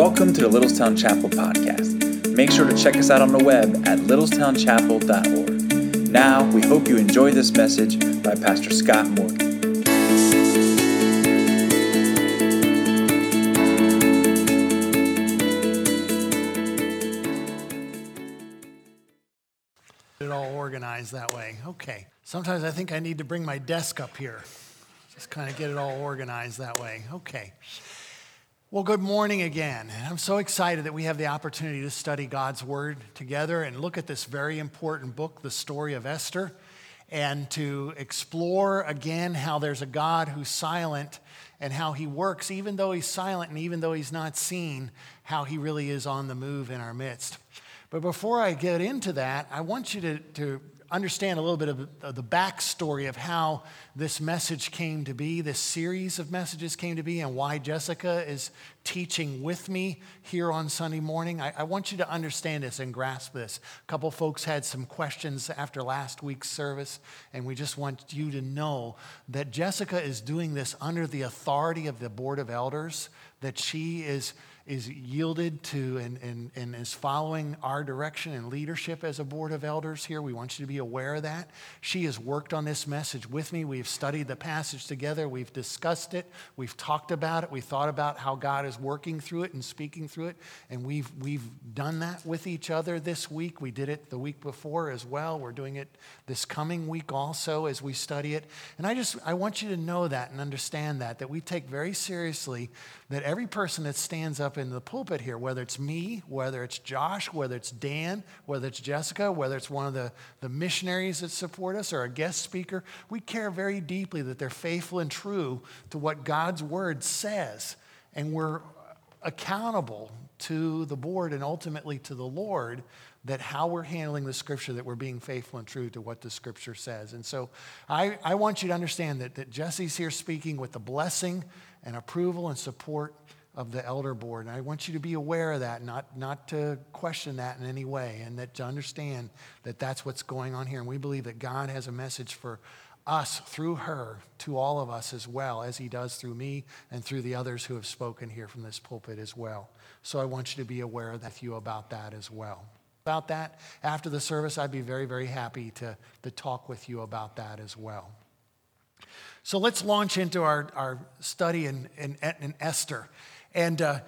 Welcome to the Littlestown Chapel podcast. Make sure to check us out on the web at littlestownchapel.org. Now, we hope you enjoy this message by Pastor Scott Morgan. it all organized that way. Okay. Sometimes I think I need to bring my desk up here. Just kind of get it all organized that way. Okay. Well, good morning again. and I'm so excited that we have the opportunity to study God's Word together and look at this very important book, the story of Esther, and to explore again how there's a God who's silent and how he works, even though he's silent and even though he's not seen, how he really is on the move in our midst. But before I get into that, I want you to, to understand a little bit of, the backstory of how this message came to be, this series of messages came to be, and why Jessica is teaching with me here on Sunday morning. I, I want you to understand this and grasp this. A couple folks had some questions after last week's service, and we just want you to know that Jessica is doing this under the authority of the Board of Elders, that she is is yielded to and, and, and is following our direction and leadership as a board of elders here. We want you to be aware of that. She has worked on this message with me. We've studied the passage together. We've discussed it. We've talked about it. We thought about how God is working through it and speaking through it. And we've, we've done that with each other this week. We did it the week before as well. We're doing it this coming week also as we study it. And I just, I want you to know that and understand that, that we take very seriously that every person that stands up in the pulpit here, whether it's me, whether it's Josh, whether it's Dan, whether it's Jessica, whether it's one of the, the missionaries that support us or a guest speaker, we care very deeply that they're faithful and true to what God's word says. And we're accountable to the board and ultimately to the Lord that how we're handling the scripture, that we're being faithful and true to what the scripture says. And so I, I want you to understand that, that Jesse's here speaking with the blessing and approval and support of the elder board. And I want you to be aware of that, not, not to question that in any way, and that to understand that that's what's going on here. And we believe that God has a message for us through her to all of us as well, as he does through me and through the others who have spoken here from this pulpit as well. So I want you to be aware of that, you about that as well. About that, after the service, I'd be very, very happy to, to talk with you about that as well. So let's launch into our, our study in, in, in Esther. And uh,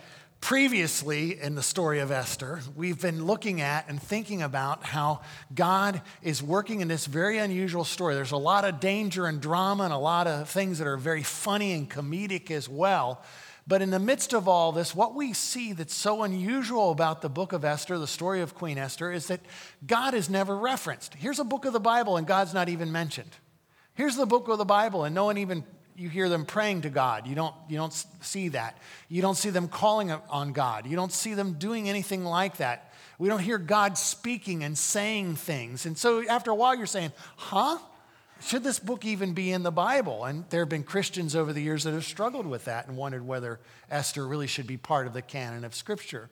previously in the story of Esther, we've been looking at and thinking about how God is working in this very unusual story. There's a lot of danger and drama and a lot of things that are very funny and comedic as well. But in the midst of all this, what we see that's so unusual about the book of Esther, the story of Queen Esther, is that God is never referenced. Here's a book of the Bible and God's not even mentioned. Here's the book of the Bible and no one even you hear them praying to God. You don't, you don't see that. You don't see them calling on God. You don't see them doing anything like that. We don't hear God speaking and saying things. And so after a while, you're saying, huh? Should this book even be in the Bible? And there have been Christians over the years that have struggled with that and wondered whether Esther really should be part of the canon of Scripture.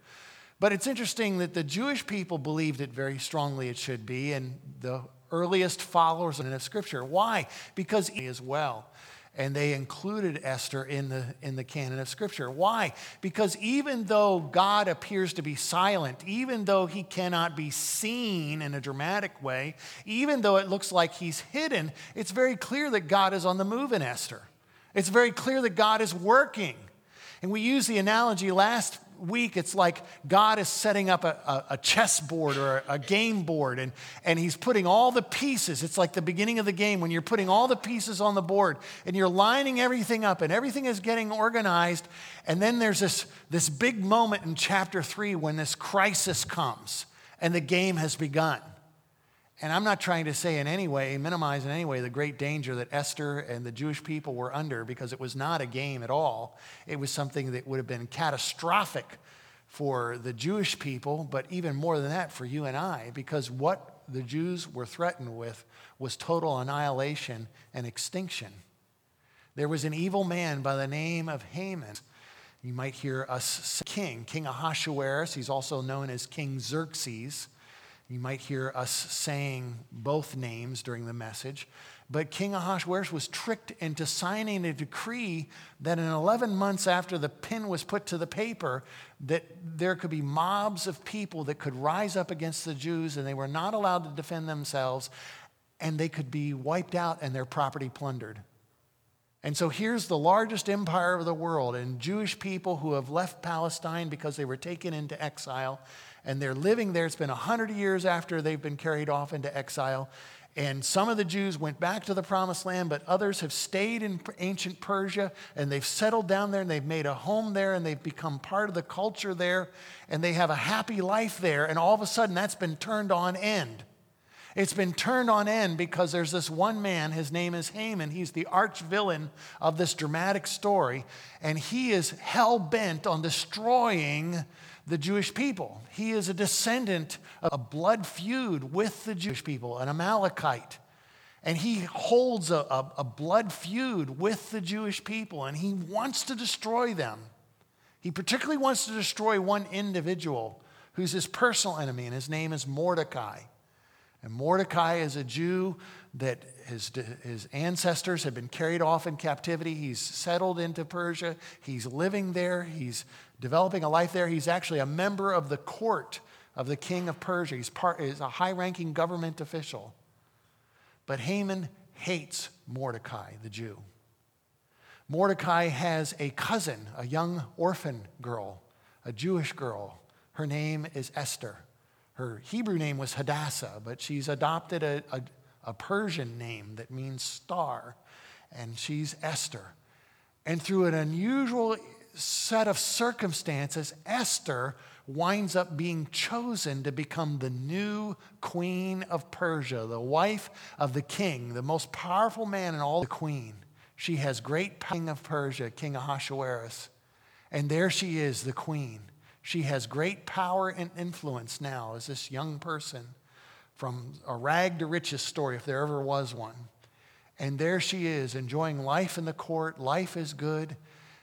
But it's interesting that the Jewish people believed it very strongly it should be, and the earliest followers of Scripture. Why? Because as well and they included Esther in the, in the canon of Scripture. Why? Because even though God appears to be silent, even though he cannot be seen in a dramatic way, even though it looks like he's hidden, it's very clear that God is on the move in Esther. It's very clear that God is working. And we used the analogy last week, it's like God is setting up a, a, chessboard or a, a, game board and, and He's putting all the pieces. It's like the beginning of the game when you're putting all the pieces on the board and you're lining everything up and everything is getting organized. And then there's this, this big moment in chapter three when this crisis comes and the game has begun. And I'm not trying to say in any way, minimize in any way, the great danger that Esther and the Jewish people were under because it was not a game at all. It was something that would have been catastrophic for the Jewish people, but even more than that for you and I, because what the Jews were threatened with was total annihilation and extinction. There was an evil man by the name of Haman. You might hear us king, King Ahasuerus. He's also known as King Xerxes. You might hear us saying both names during the message. But King Ahasuerus was tricked into signing a decree that in 11 months after the pen was put to the paper, that there could be mobs of people that could rise up against the Jews and they were not allowed to defend themselves and they could be wiped out and their property plundered. And so here's the largest empire of the world, and Jewish people who have left Palestine because they were taken into exile, and they're living there. It's been 100 years after they've been carried off into exile. And some of the Jews went back to the promised land, but others have stayed in ancient Persia and they've settled down there and they've made a home there and they've become part of the culture there and they have a happy life there. And all of a sudden, that's been turned on end. It's been turned on end because there's this one man, his name is Haman. He's the arch villain of this dramatic story, and he is hell bent on destroying the Jewish people. He is a descendant of a blood feud with the Jewish people, an Amalekite. And he holds a, a, a, blood feud with the Jewish people, and he wants to destroy them. He particularly wants to destroy one individual who's his personal enemy, and his name is Mordecai. And Mordecai is a Jew that his, his ancestors have been carried off in captivity. He's settled into Persia. He's living there. He's developing a life there. He's actually a member of the court of the king of Persia. He's, part, he's a high ranking government official. But Haman hates Mordecai, the Jew. Mordecai has a cousin, a young orphan girl, a Jewish girl. Her name is Esther. Her Hebrew name was Hadassah, but she's adopted a, a, a Persian name that means star, and she's Esther. And through an unusual set of circumstances, Esther winds up being chosen to become the new queen of Persia, the wife of the king, the most powerful man in all the queen. She has great king of Persia, King Ahasuerus. And there she is, the queen. She has great power and influence now as this young person from a rag to riches story, if there ever was one. And there she is, enjoying life in the court. Life is good,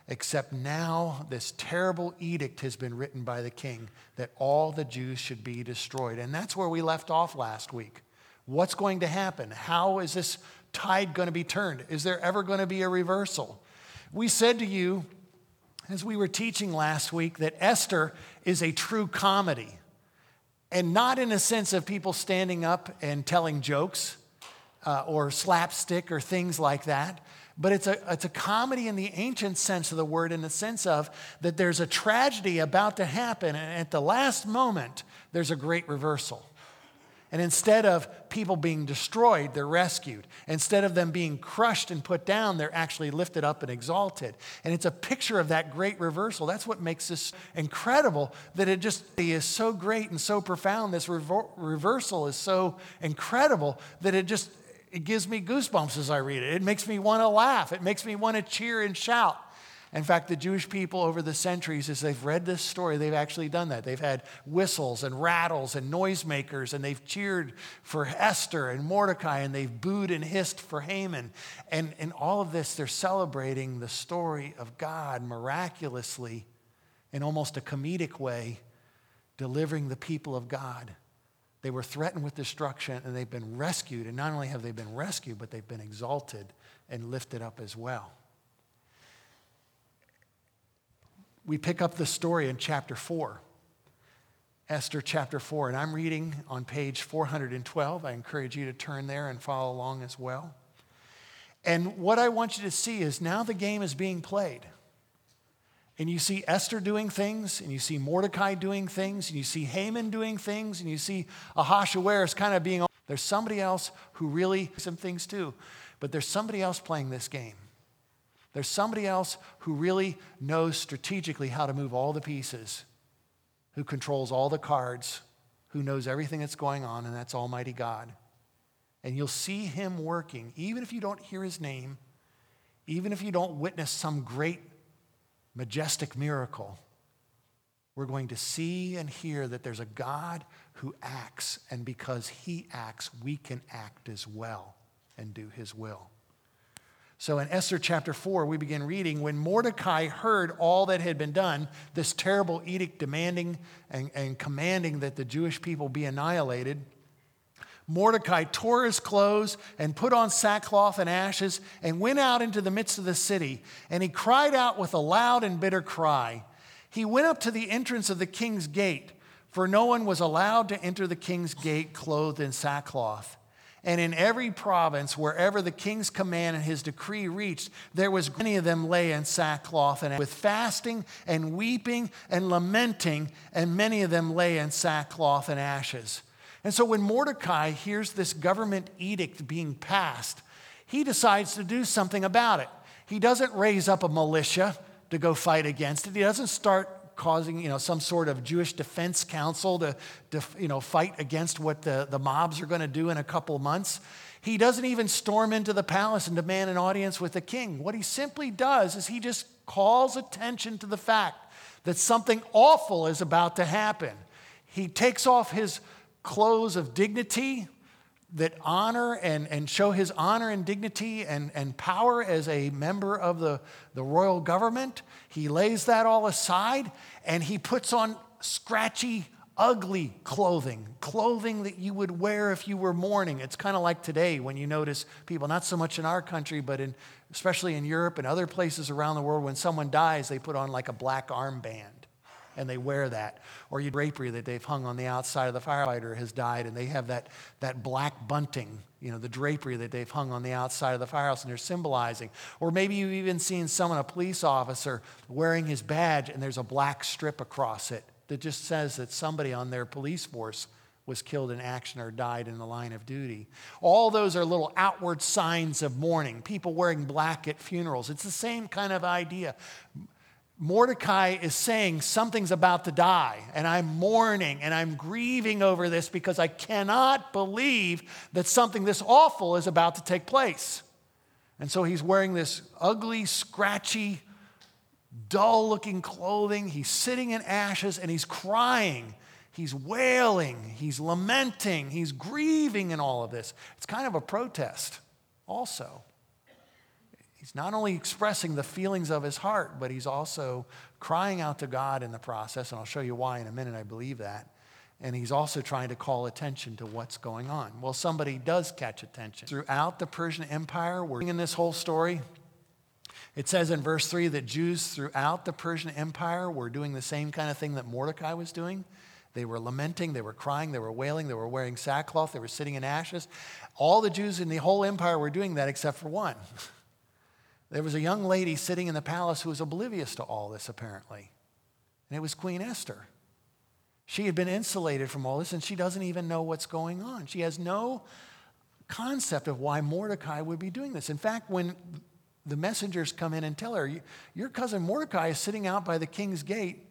except now this terrible edict has been written by the king that all the Jews should be destroyed. And that's where we left off last week. What's going to happen? How is this tide going to be turned? Is there ever going to be a reversal? We said to you as we were teaching last week that Esther is a true comedy. And not in a sense of people standing up and telling jokes uh, or slapstick or things like that, but it's a, it's a comedy in the ancient sense of the word, in the sense of that there's a tragedy about to happen, and at the last moment, there's a great reversal. And instead of people being destroyed, they're rescued. Instead of them being crushed and put down, they're actually lifted up and exalted. And it's a picture of that great reversal. That's what makes this incredible, that it just is so great and so profound. This rever- reversal is so incredible that it just it gives me goosebumps as I read it. It makes me want to laugh. It makes me want to cheer and shout. In fact, the Jewish people over the centuries, as they've read this story, they've actually done that. They've had whistles and rattles and noisemakers, and they've cheered for Esther and Mordecai, and they've booed and hissed for Haman. And in all of this, they're celebrating the story of God miraculously, in almost a comedic way, delivering the people of God. They were threatened with destruction, and they've been rescued. And not only have they been rescued, but they've been exalted and lifted up as well. We pick up the story in chapter 4. Esther chapter 4, and I'm reading on page 412. I encourage you to turn there and follow along as well. And what I want you to see is now the game is being played. And you see Esther doing things, and you see Mordecai doing things, and you see Haman doing things, and you see Ahasuerus kind of being. There's somebody else who really some things too, but there's somebody else playing this game. There's somebody else who really knows strategically how to move all the pieces, who controls all the cards, who knows everything that's going on, and that's Almighty God. And you'll see him working, even if you don't hear his name, even if you don't witness some great, majestic miracle. We're going to see and hear that there's a God who acts, and because he acts, we can act as well and do his will. So in Esther chapter 4, we begin reading when Mordecai heard all that had been done, this terrible edict demanding and, and commanding that the Jewish people be annihilated. Mordecai tore his clothes and put on sackcloth and ashes and went out into the midst of the city. And he cried out with a loud and bitter cry. He went up to the entrance of the king's gate, for no one was allowed to enter the king's gate clothed in sackcloth. And in every province, wherever the king's command and his decree reached, there was many of them lay in sackcloth and with fasting and weeping and lamenting, and many of them lay in sackcloth and ashes. And so when Mordecai hears this government edict being passed, he decides to do something about it. He doesn't raise up a militia to go fight against it. He doesn't start causing you know, some sort of Jewish defense council to, to you know, fight against what the, the mobs are going to do in a couple months. He doesn't even storm into the palace and demand an audience with the king. What he simply does is he just calls attention to the fact that something awful is about to happen. He takes off his clothes of dignity that honor and, and show his honor and dignity and, and power as a member of the, the royal government. He lays that all aside and he puts on scratchy, ugly clothing, clothing that you would wear if you were mourning. It's kind of like today when you notice people, not so much in our country, but in, especially in Europe and other places around the world, when someone dies, they put on like a black armband and they wear that. Or your drapery that they've hung on the outside of the firefighter has died and they have that, that black bunting, you know, the drapery that they've hung on the outside of the firehouse and they're symbolizing. Or maybe you've even seen someone, a police officer, wearing his badge and there's a black strip across it that just says that somebody on their police force was killed in action or died in the line of duty. All those are little outward signs of mourning, people wearing black at funerals. It's the same kind of idea. Mordecai is saying something's about to die, and I'm mourning and I'm grieving over this because I cannot believe that something this awful is about to take place. And so he's wearing this ugly, scratchy, dull looking clothing. He's sitting in ashes and he's crying. He's wailing. He's lamenting. He's grieving in all of this. It's kind of a protest, also. He's not only expressing the feelings of his heart, but he's also crying out to God in the process. And I'll show you why in a minute, I believe that. And he's also trying to call attention to what's going on. Well, somebody does catch attention. Throughout the Persian Empire, we're in this whole story. It says in verse 3 that Jews throughout the Persian Empire were doing the same kind of thing that Mordecai was doing. They were lamenting, they were crying, they were wailing, they were wearing sackcloth, they were sitting in ashes. All the Jews in the whole empire were doing that except for one. There was a young lady sitting in the palace who was oblivious to all this, apparently. And it was Queen Esther. She had been insulated from all this, and she doesn't even know what's going on. She has no concept of why Mordecai would be doing this. In fact, when the messengers come in and tell her, Your cousin Mordecai is sitting out by the king's gate.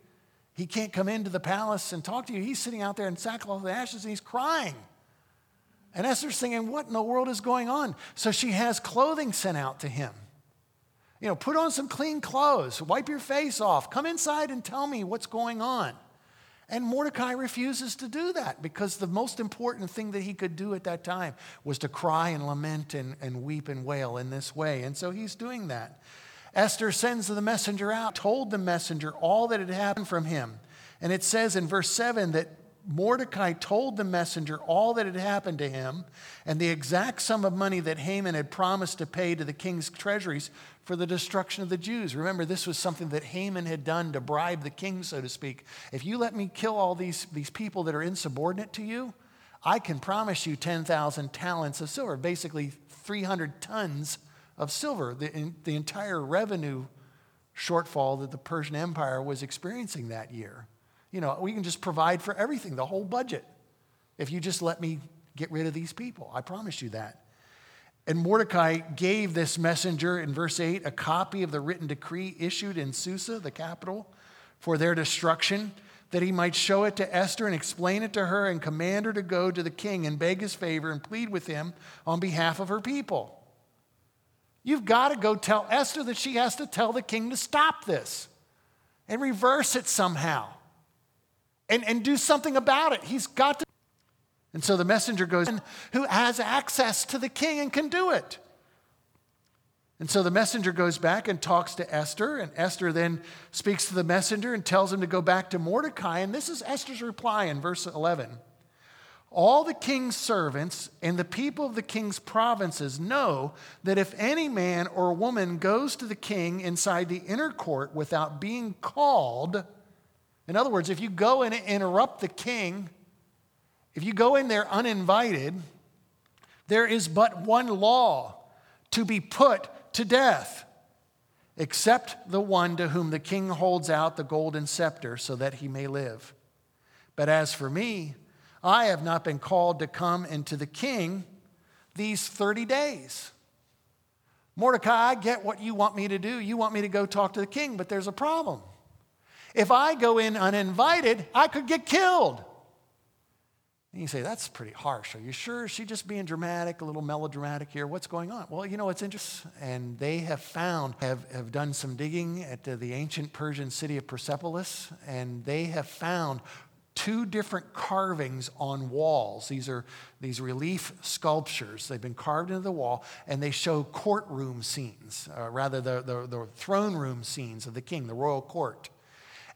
He can't come into the palace and talk to you. He's sitting out there in sackcloth and ashes and he's crying. And Esther's thinking, What in the world is going on? So she has clothing sent out to him. You know, put on some clean clothes, wipe your face off, come inside and tell me what's going on. And Mordecai refuses to do that because the most important thing that he could do at that time was to cry and lament and, and weep and wail in this way. And so he's doing that. Esther sends the messenger out, told the messenger all that had happened from him. And it says in verse 7 that Mordecai told the messenger all that had happened to him and the exact sum of money that Haman had promised to pay to the king's treasuries for the destruction of the Jews. Remember, this was something that Haman had done to bribe the king, so to speak. If you let me kill all these, these people that are insubordinate to you, I can promise you 10,000 talents of silver, basically 300 tons of silver, the, the entire revenue shortfall that the Persian Empire was experiencing that year. You know, we can just provide for everything, the whole budget, if you just let me get rid of these people. I promise you that. And Mordecai gave this messenger in verse 8 a copy of the written decree issued in Susa, the capital, for their destruction, that he might show it to Esther and explain it to her and command her to go to the king and beg his favor and plead with him on behalf of her people. You've got to go tell Esther that she has to tell the king to stop this and reverse it somehow and, and do something about it. He's got to. And so the messenger goes, who has access to the king and can do it. And so the messenger goes back and talks to Esther, and Esther then speaks to the messenger and tells him to go back to Mordecai. And this is Esther's reply in verse 11 All the king's servants and the people of the king's provinces know that if any man or woman goes to the king inside the inner court without being called, in other words, if you go and interrupt the king, if you go in there uninvited, there is but one law to be put to death, except the one to whom the king holds out the golden scepter so that he may live. But as for me, I have not been called to come into the king these 30 days. Mordecai, I get what you want me to do. You want me to go talk to the king, but there's a problem. If I go in uninvited, I could get killed. And you say, that's pretty harsh. Are you sure? Is she just being dramatic, a little melodramatic here? What's going on? Well, you know, it's interesting. And they have found, have, have done some digging at the, the ancient Persian city of Persepolis, and they have found two different carvings on walls. These are these relief sculptures. They've been carved into the wall, and they show courtroom scenes, uh, rather, the, the, the throne room scenes of the king, the royal court.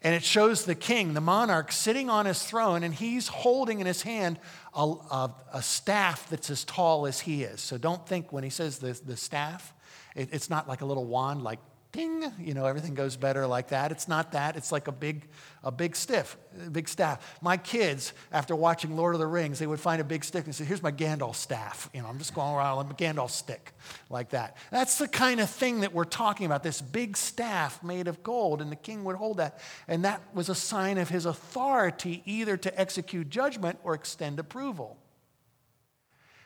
And it shows the king, the monarch, sitting on his throne, and he's holding in his hand a, a, a staff that's as tall as he is. So don't think when he says the, the staff, it, it's not like a little wand like ding, you know, everything goes better like that. It's not that. It's like a big, a big stiff, a big staff. My kids, after watching Lord of the Rings, they would find a big stick and say, here's my Gandalf staff. You know, I'm just going around with a Gandalf stick like that. That's the kind of thing that we're talking about, this big staff made of gold, and the king would hold that. And that was a sign of his authority either to execute judgment or extend approval.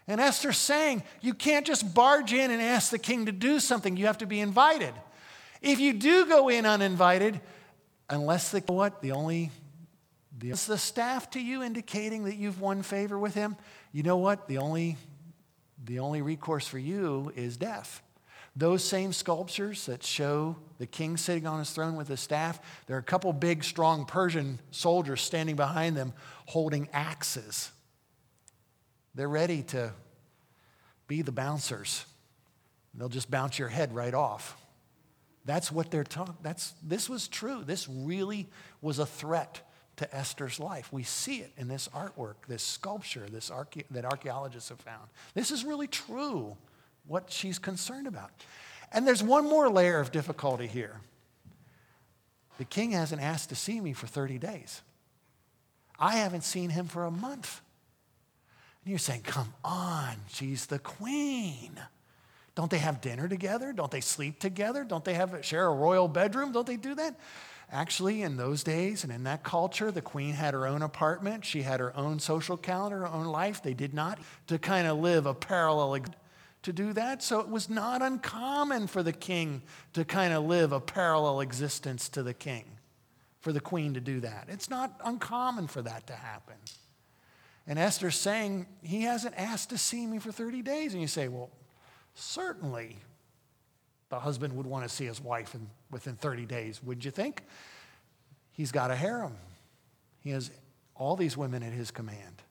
And Esther's saying, you can't just barge in and ask the king to do something. You have to be invited. If you do go in uninvited, unless the what the only the, the staff to you indicating that you've won favor with him, you know what? The only the only recourse for you is death. Those same sculptures that show the king sitting on his throne with his staff, there are a couple big, strong Persian soldiers standing behind them holding axes. They're ready to be the bouncers. They'll just bounce your head right off. That's what they're talking. That's this was true. This really was a threat to Esther's life. We see it in this artwork, this sculpture, this that archaeologists have found. This is really true. What she's concerned about. And there's one more layer of difficulty here. The king hasn't asked to see me for 30 days. I haven't seen him for a month. And you're saying, come on, she's the queen. Don't they have dinner together? Don't they sleep together? Don't they have share a royal bedroom? Don't they do that? Actually, in those days and in that culture, the queen had her own apartment. She had her own social calendar, her own life. They did not to kind of live a parallel to do that. So it was not uncommon for the king to kind of live a parallel existence to the king, for the queen to do that. It's not uncommon for that to happen. And Esther's saying, He hasn't asked to see me for 30 days. And you say, Well, Certainly, the husband would want to see his wife in, within 30 days, would you think? He's got a harem. He has all these women at his command.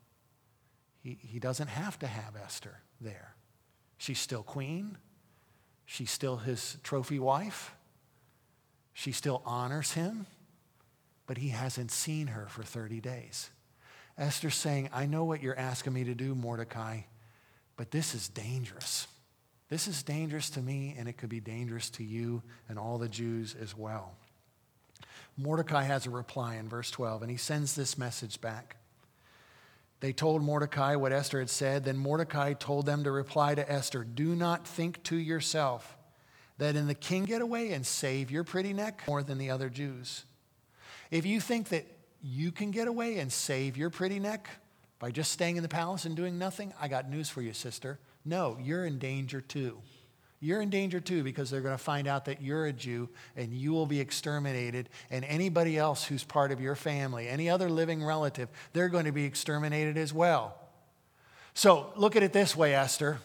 He, he doesn't have to have Esther there. She's still queen. She's still his trophy wife. She still honors him, but he hasn't seen her for 30 days. Esther's saying, I know what you're asking me to do, Mordecai, but this is dangerous. This is dangerous to me, and it could be dangerous to you and all the Jews as well. Mordecai has a reply in verse 12, and he sends this message back. They told Mordecai what Esther had said. Then Mordecai told them to reply to Esther Do not think to yourself that in the king get away and save your pretty neck more than the other Jews. If you think that you can get away and save your pretty neck by just staying in the palace and doing nothing, I got news for you, sister. No, you're in danger too. You're in danger too because they're going to find out that you're a Jew and you will be exterminated, and anybody else who's part of your family, any other living relative, they're going to be exterminated as well. So look at it this way, Esther.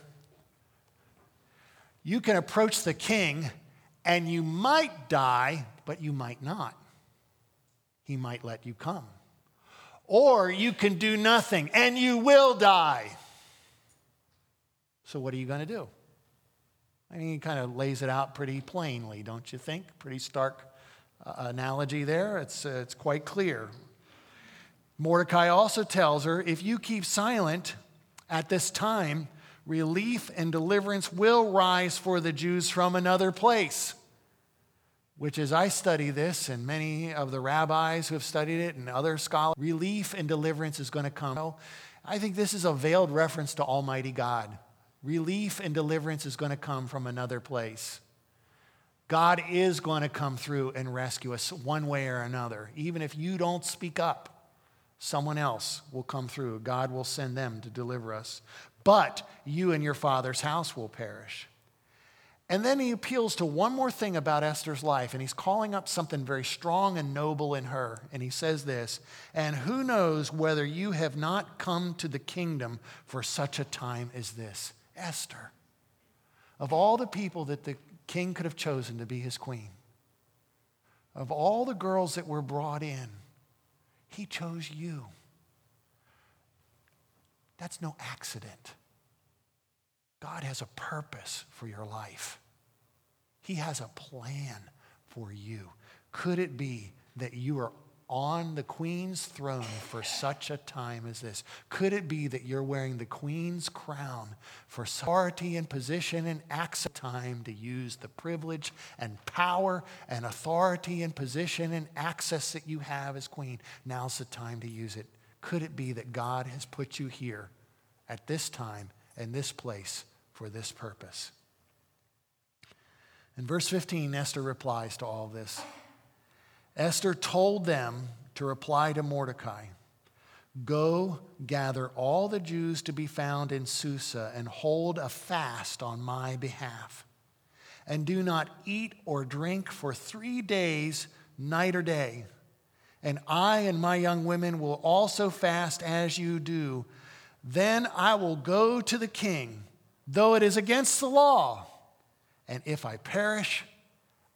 You can approach the king and you might die, but you might not. He might let you come. Or you can do nothing and you will die. So, what are you going to do? I mean, he kind of lays it out pretty plainly, don't you think? Pretty stark uh, analogy there. It's, uh, it's quite clear. Mordecai also tells her if you keep silent at this time, relief and deliverance will rise for the Jews from another place. Which, as I study this, and many of the rabbis who have studied it and other scholars, relief and deliverance is going to come. I think this is a veiled reference to Almighty God. Relief and deliverance is going to come from another place. God is going to come through and rescue us one way or another. Even if you don't speak up, someone else will come through. God will send them to deliver us. But you and your father's house will perish. And then he appeals to one more thing about Esther's life, and he's calling up something very strong and noble in her. And he says this And who knows whether you have not come to the kingdom for such a time as this? Esther. Of all the people that the king could have chosen to be his queen, of all the girls that were brought in, he chose you. That's no accident. God has a purpose for your life. He has a plan for you. Could it be that you are on the queen's throne for such a time as this? Could it be that you're wearing the queen's crown for authority and position and access time to use the privilege and power and authority and position and access that you have as queen? Now's the time to use it. Could it be that God has put you here at this time and this place for this purpose? In verse 15, Esther replies to all this. Esther told them to reply to Mordecai Go gather all the Jews to be found in Susa and hold a fast on my behalf. And do not eat or drink for three days, night or day. And I and my young women will also fast as you do. Then I will go to the king, though it is against the law. And if I perish,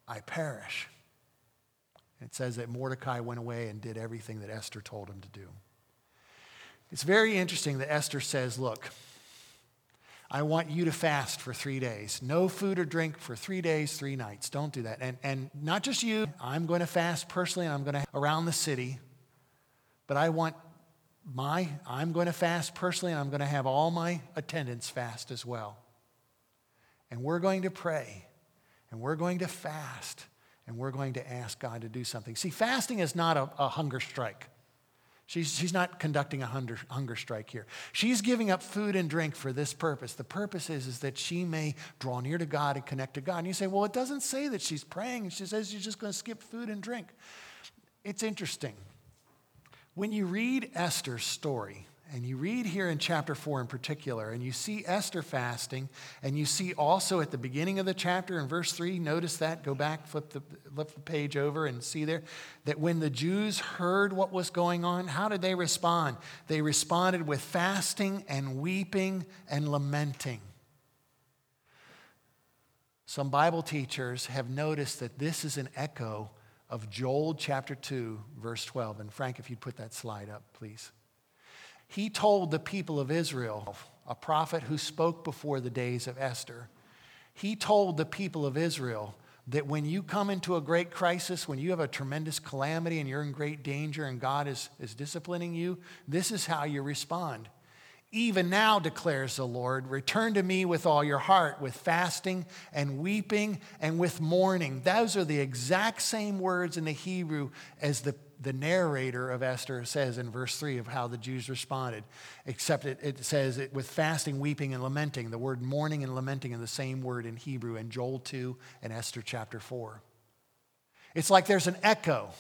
I perish. It says that Mordecai went away and did everything that Esther told him to do. It's very interesting that Esther says, Look, I want you to fast for three days. No food or drink for three days, three nights. Don't do that. And, and not just you, I'm going to fast personally, and I'm going to around the city. But I want my, I'm going to fast personally, and I'm going to have all my attendants fast as well. And we're going to pray, and we're going to fast, and we're going to ask God to do something. See, fasting is not a, a hunger strike. She's, she's not conducting a hunger, hunger strike here. She's giving up food and drink for this purpose. The purpose is, is that she may draw near to God and connect to God. And you say, well, it doesn't say that she's praying. She says she's just going to skip food and drink. It's interesting. When you read Esther's story, and you read here in chapter 4 in particular, and you see Esther fasting, and you see also at the beginning of the chapter in verse 3, notice that, go back, flip the, flip the page over, and see there that when the Jews heard what was going on, how did they respond? They responded with fasting and weeping and lamenting. Some Bible teachers have noticed that this is an echo of Joel chapter 2, verse 12. And Frank, if you'd put that slide up, please. He told the people of Israel, a prophet who spoke before the days of Esther, he told the people of Israel that when you come into a great crisis, when you have a tremendous calamity and you're in great danger and God is, is disciplining you, this is how you respond. Even now, declares the Lord, return to me with all your heart, with fasting and weeping and with mourning. Those are the exact same words in the Hebrew as the the narrator of Esther says in verse 3 of how the Jews responded, except it, it says it with fasting, weeping, and lamenting. The word mourning and lamenting are the same word in Hebrew in Joel 2 and Esther chapter 4. It's like there's an echo.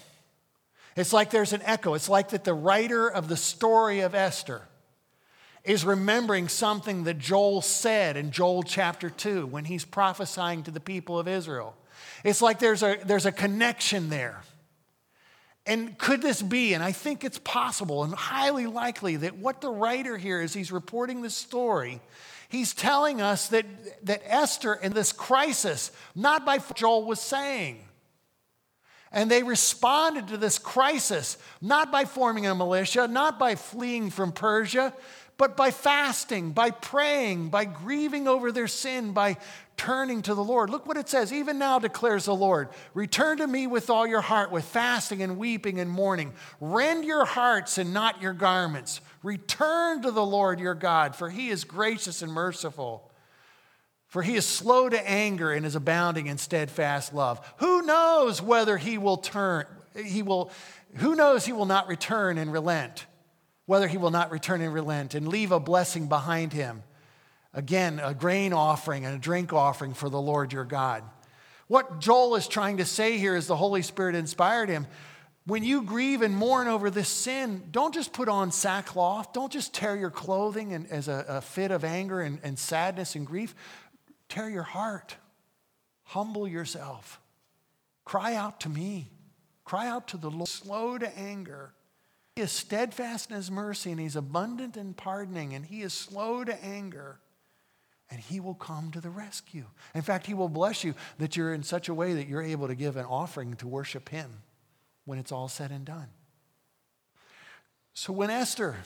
It's like there's an echo. It's like that the writer of the story of Esther is remembering something that Joel said in Joel chapter 2 when he's prophesying to the people of Israel. It's like there's a, there's a connection there. And could this be, and I think it's possible and highly likely, that what the writer here is he's reporting this story, he's telling us that, that Esther in this crisis, not by Joel was saying, and they responded to this crisis not by forming a militia, not by fleeing from Persia, but by fasting, by praying, by grieving over their sin, by turning to the Lord. Look what it says. Even now declares the Lord Return to me with all your heart, with fasting and weeping and mourning. Rend your hearts and not your garments. Return to the Lord your God, for he is gracious and merciful. For he is slow to anger and is abounding in steadfast love. Who knows whether he will turn, he will, who knows he will not return and relent, whether he will not return and relent and leave a blessing behind him Again, a grain offering and a drink offering for the Lord your God. What Joel is trying to say here is the Holy Spirit inspired him. When you grieve and mourn over this sin, don't just put on sackcloth. Don't just tear your clothing and, as a, a fit of anger and, and sadness and grief. Tear your heart. Humble yourself. Cry out to me. Cry out to the Lord. Slow to anger. He is steadfast in his mercy and he's abundant in pardoning and he is slow to anger and He will come to the rescue. In fact, He will bless you that you're in such a way that you're able to give an offering to worship Him when it's all said and done. So when Esther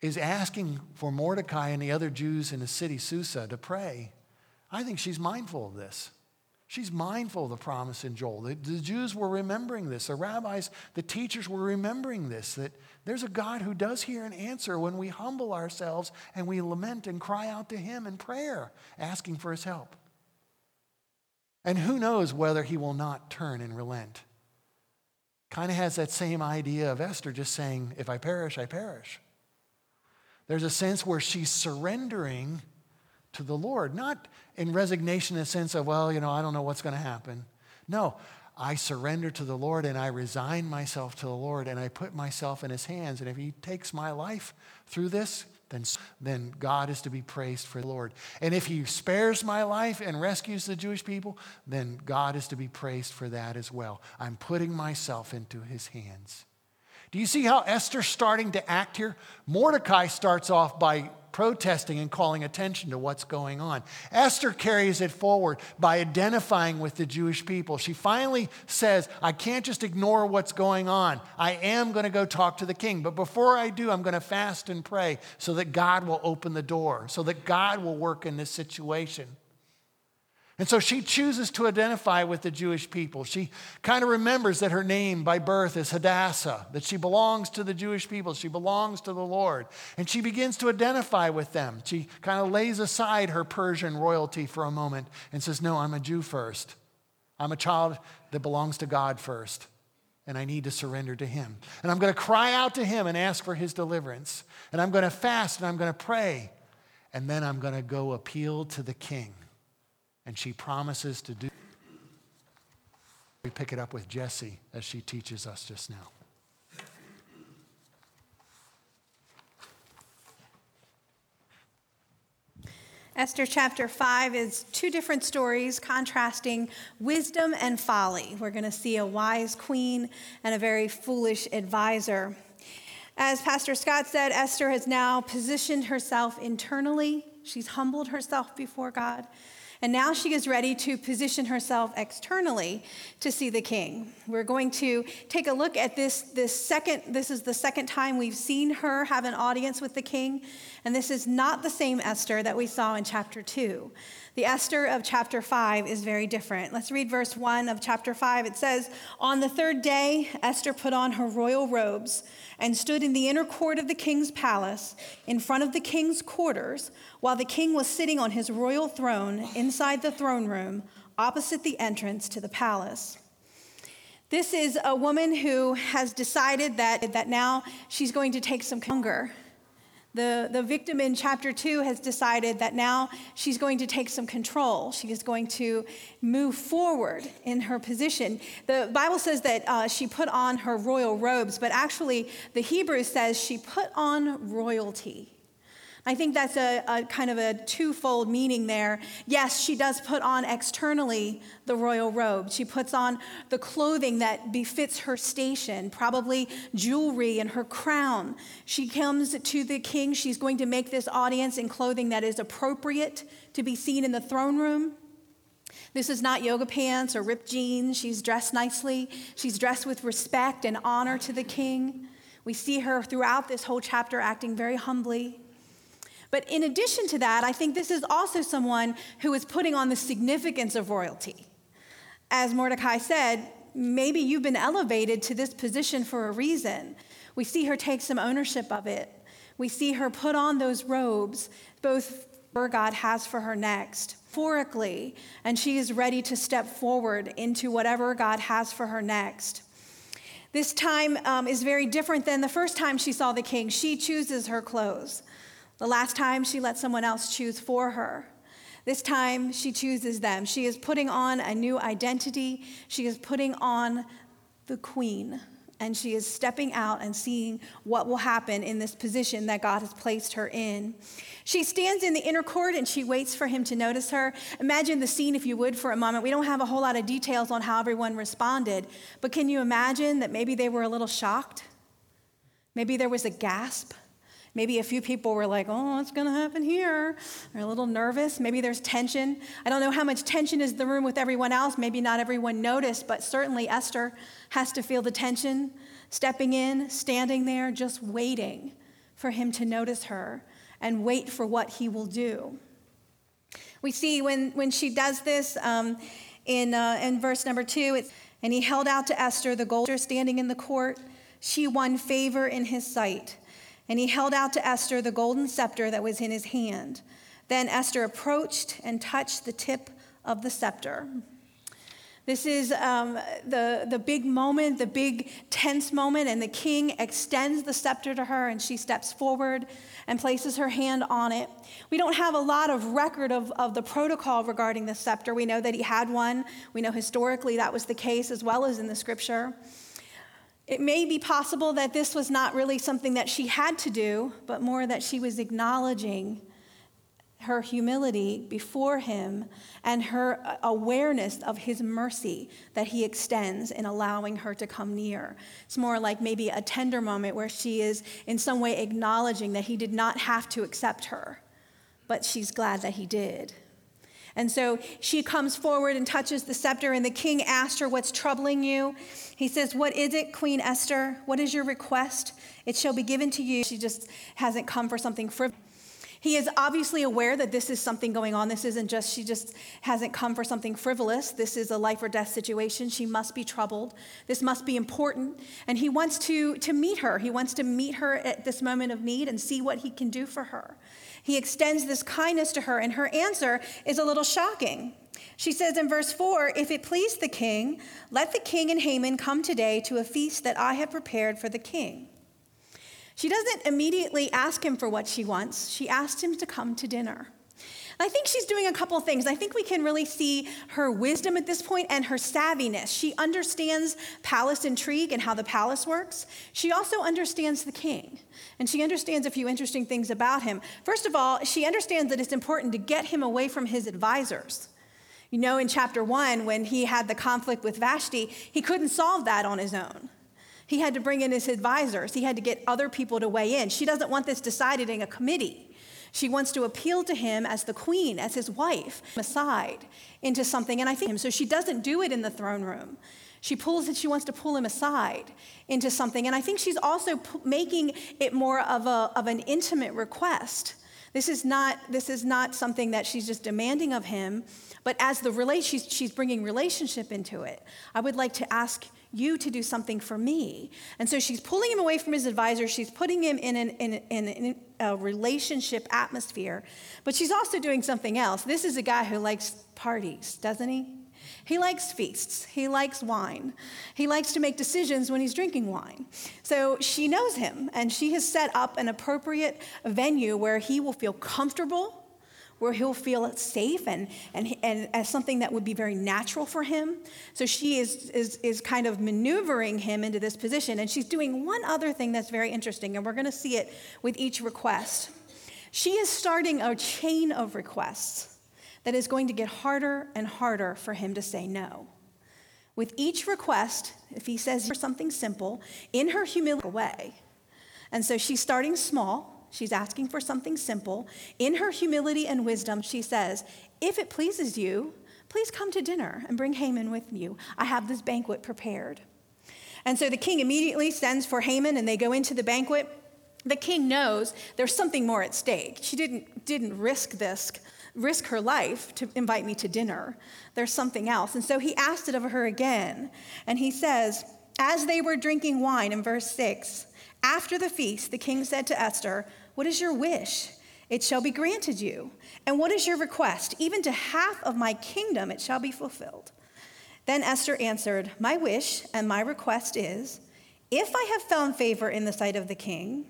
is asking for Mordecai and the other Jews in the city, Susa, to pray, I think she's mindful of this. She's mindful of the promise in Joel. The, the, Jews were remembering this. The rabbis, the teachers were remembering this that there's a God who does hear and answer when we humble ourselves and we lament and cry out to Him in prayer, asking for His help. And who knows whether He will not turn and relent. Kind of has that same idea of Esther just saying, If I perish, I perish. There's a sense where she's surrendering to the Lord, not in resignation in the sense of, well, you know, I don't know what's going to happen. No, I surrender to the Lord and I resign myself to the Lord and I put myself in His hands. And if He takes my life through this, then, then God is to be praised for the Lord. And if He spares my life and rescues the Jewish people, then God is to be praised for that as well. I'm putting myself into His hands. Do you see how Esther's starting to act here? Mordecai starts off by protesting and calling attention to what's going on. Esther carries it forward by identifying with the Jewish people. She finally says, I can't just ignore what's going on. I am going to go talk to the king. But before I do, I'm going to fast and pray so that God will open the door, so that God will work in this situation. And so she chooses to identify with the Jewish people. She kind of remembers that her name by birth is Hadassah, that she belongs to the Jewish people, she belongs to the Lord. And she begins to identify with them. She kind of lays aside her Persian royalty for a moment and says, No, I'm a Jew first. I'm a child that belongs to God first. And I need to surrender to Him. And I'm going to cry out to Him and ask for His deliverance. And I'm going to fast and I'm going to pray. And then I'm going to go appeal to the King and she promises to do. We pick it up with Jesse as she teaches us just now. Esther chapter 5 is two different stories contrasting wisdom and folly. We're going to see a wise queen and a very foolish advisor. As Pastor Scott said, Esther has now positioned herself internally. She's humbled herself before God. And now she is ready to position herself externally to see the king. We're going to take a look at this, this second, this is the second time we've seen her have an audience with the king. And this is not the same Esther that we saw in chapter 2. The Esther of chapter 5 is very different. Let's read verse 1 of chapter 5. It says, On the third day, Esther put on her royal robes and stood in the inner court of the king's palace in front of the king's quarters while the king was sitting on his royal throne inside the throne room opposite the entrance to the palace. This is a woman who has decided that, that now she's going to take some hunger the, the victim in chapter two has decided that now she's going to take some control. She is going to move forward in her position. The Bible says that uh, she put on her royal robes, but actually, the Hebrew says she put on royalty. I think that's a, a, kind of a twofold meaning there. Yes, she does put on externally the royal robe. She puts on the clothing that befits her station, probably jewelry and her crown. She comes to the king. She's going to make this audience in clothing that is appropriate to be seen in the throne room. This is not yoga pants or ripped jeans. She's dressed nicely. She's dressed with respect and honor to the king We see her throughout this whole chapter acting very humbly. But in addition to that, I think this is also someone who is putting on the significance of royalty. As Mordecai said, maybe you've been elevated to this position for a reason. We see her take some ownership of it. We see her put on those robes, both God has for her next, metaphorically, and she is ready to step forward into whatever God has for her next. This time um, is very different than the first time she saw the king. She chooses her clothes. The last time she let someone else choose for her. This time she chooses them. She is putting on a new identity. She is putting on the queen and she is stepping out and seeing what will happen in this position that God has placed her in. She stands in the inner court and she waits for him to notice her. Imagine the scene, if you would, for a moment. We don't have a whole lot of details on how everyone responded, but can you imagine that maybe they were a little shocked? Maybe there was a gasp. Maybe a few people were like, oh, what's going to happen here? They're a little nervous. Maybe there's tension. I don't know how much tension is in the room with everyone else. Maybe not everyone noticed, but certainly Esther has to feel the tension, stepping in, standing there, just waiting for him to notice her and wait for what he will do. We see when, when she does this um, in, uh, in verse number two, it's, and he held out to Esther the gold standing in the court. She won favor in his sight and he held out to Esther the golden scepter that was in his hand. Then Esther approached and touched the tip of the scepter. This is um, the, the big moment, the big tense moment, and the king extends the scepter to her, and she steps forward and places her hand on it. We don't have a lot of record of, of the protocol regarding the scepter. We know that he had one. We know historically that was the case, as well as in the scripture. It may be possible that this was not really something that she had to do, but more that she was acknowledging her humility before him and her awareness of his mercy that he extends in allowing her to come near. It's more like maybe a tender moment where she is in some way acknowledging that he did not have to accept her, but she's glad that he did. And so she comes forward and touches the scepter, and the king asked her, What's troubling you? He says, What is it, Queen Esther? What is your request? It shall be given to you. She just hasn't come for something frivolous. He is obviously aware that this is something going on. This isn't just, she just hasn't come for something frivolous. This is a life or death situation. She must be troubled. This must be important. And he wants to, to meet her. He wants to meet her at this moment of need and see what he can do for her. He extends this kindness to her, and her answer is a little shocking. She says in verse 4 If it please the king, let the king and Haman come today to a feast that I have prepared for the king. She doesn't immediately ask him for what she wants, she asks him to come to dinner. I think she's doing a couple things. I think we can really see her wisdom at this point and her savviness. She understands palace intrigue and how the palace works. She also understands the king, and she understands a few interesting things about him. First of all, she understands that it's important to get him away from his advisors. You know, in chapter one, when he had the conflict with Vashti, he couldn't solve that on his own. He had to bring in his advisors. He had to get other people to weigh in. She doesn't want this decided in a committee. She wants to appeal to him as the queen, as his wife, aside into something. And I think so she doesn't do it in the throne room. She pulls it, she wants to pull him aside into something. And I think she's also p- making it more of, a, of an intimate request. This is, not, this is not something that she's just demanding of him, but as the relate, she's, she's bringing relationship into it. I would like to ask you to do something for me. And so she's pulling him away from his advisor. She's putting him in, an, in, in, in, a relationship atmosphere. But she's also doing something else. This is a guy who likes parties, doesn't he? He likes feasts. He likes wine. He likes to make decisions when he's drinking wine. So she knows him, and she has set up an appropriate venue where he will feel comfortable where he'll feel safe and, and, and as something that would be very natural for him. So she is, is, is kind of maneuvering him into this position. And she's doing one other thing that's very interesting, and we're going to see it with each request. She is starting a chain of requests that is going to get harder and harder for him to say no. With each request, if he says something simple, in her humility way. And so she's starting small She's asking for something simple. In her humility and wisdom, she says, If it pleases you, please come to dinner and bring Haman with you. I have this banquet prepared. And so the king immediately sends for Haman and they go into the banquet. The king knows there's something more at stake. She didn't, didn't risk this, risk her life to invite me to dinner. There's something else. And so he asked it of her again. And he says, As they were drinking wine in verse 6, after the feast, the king said to Esther, What is your wish? It shall be granted you. And what is your request? Even to half of my kingdom it shall be fulfilled. Then Esther answered, My wish and my request is, if I have found favor in the sight of the king,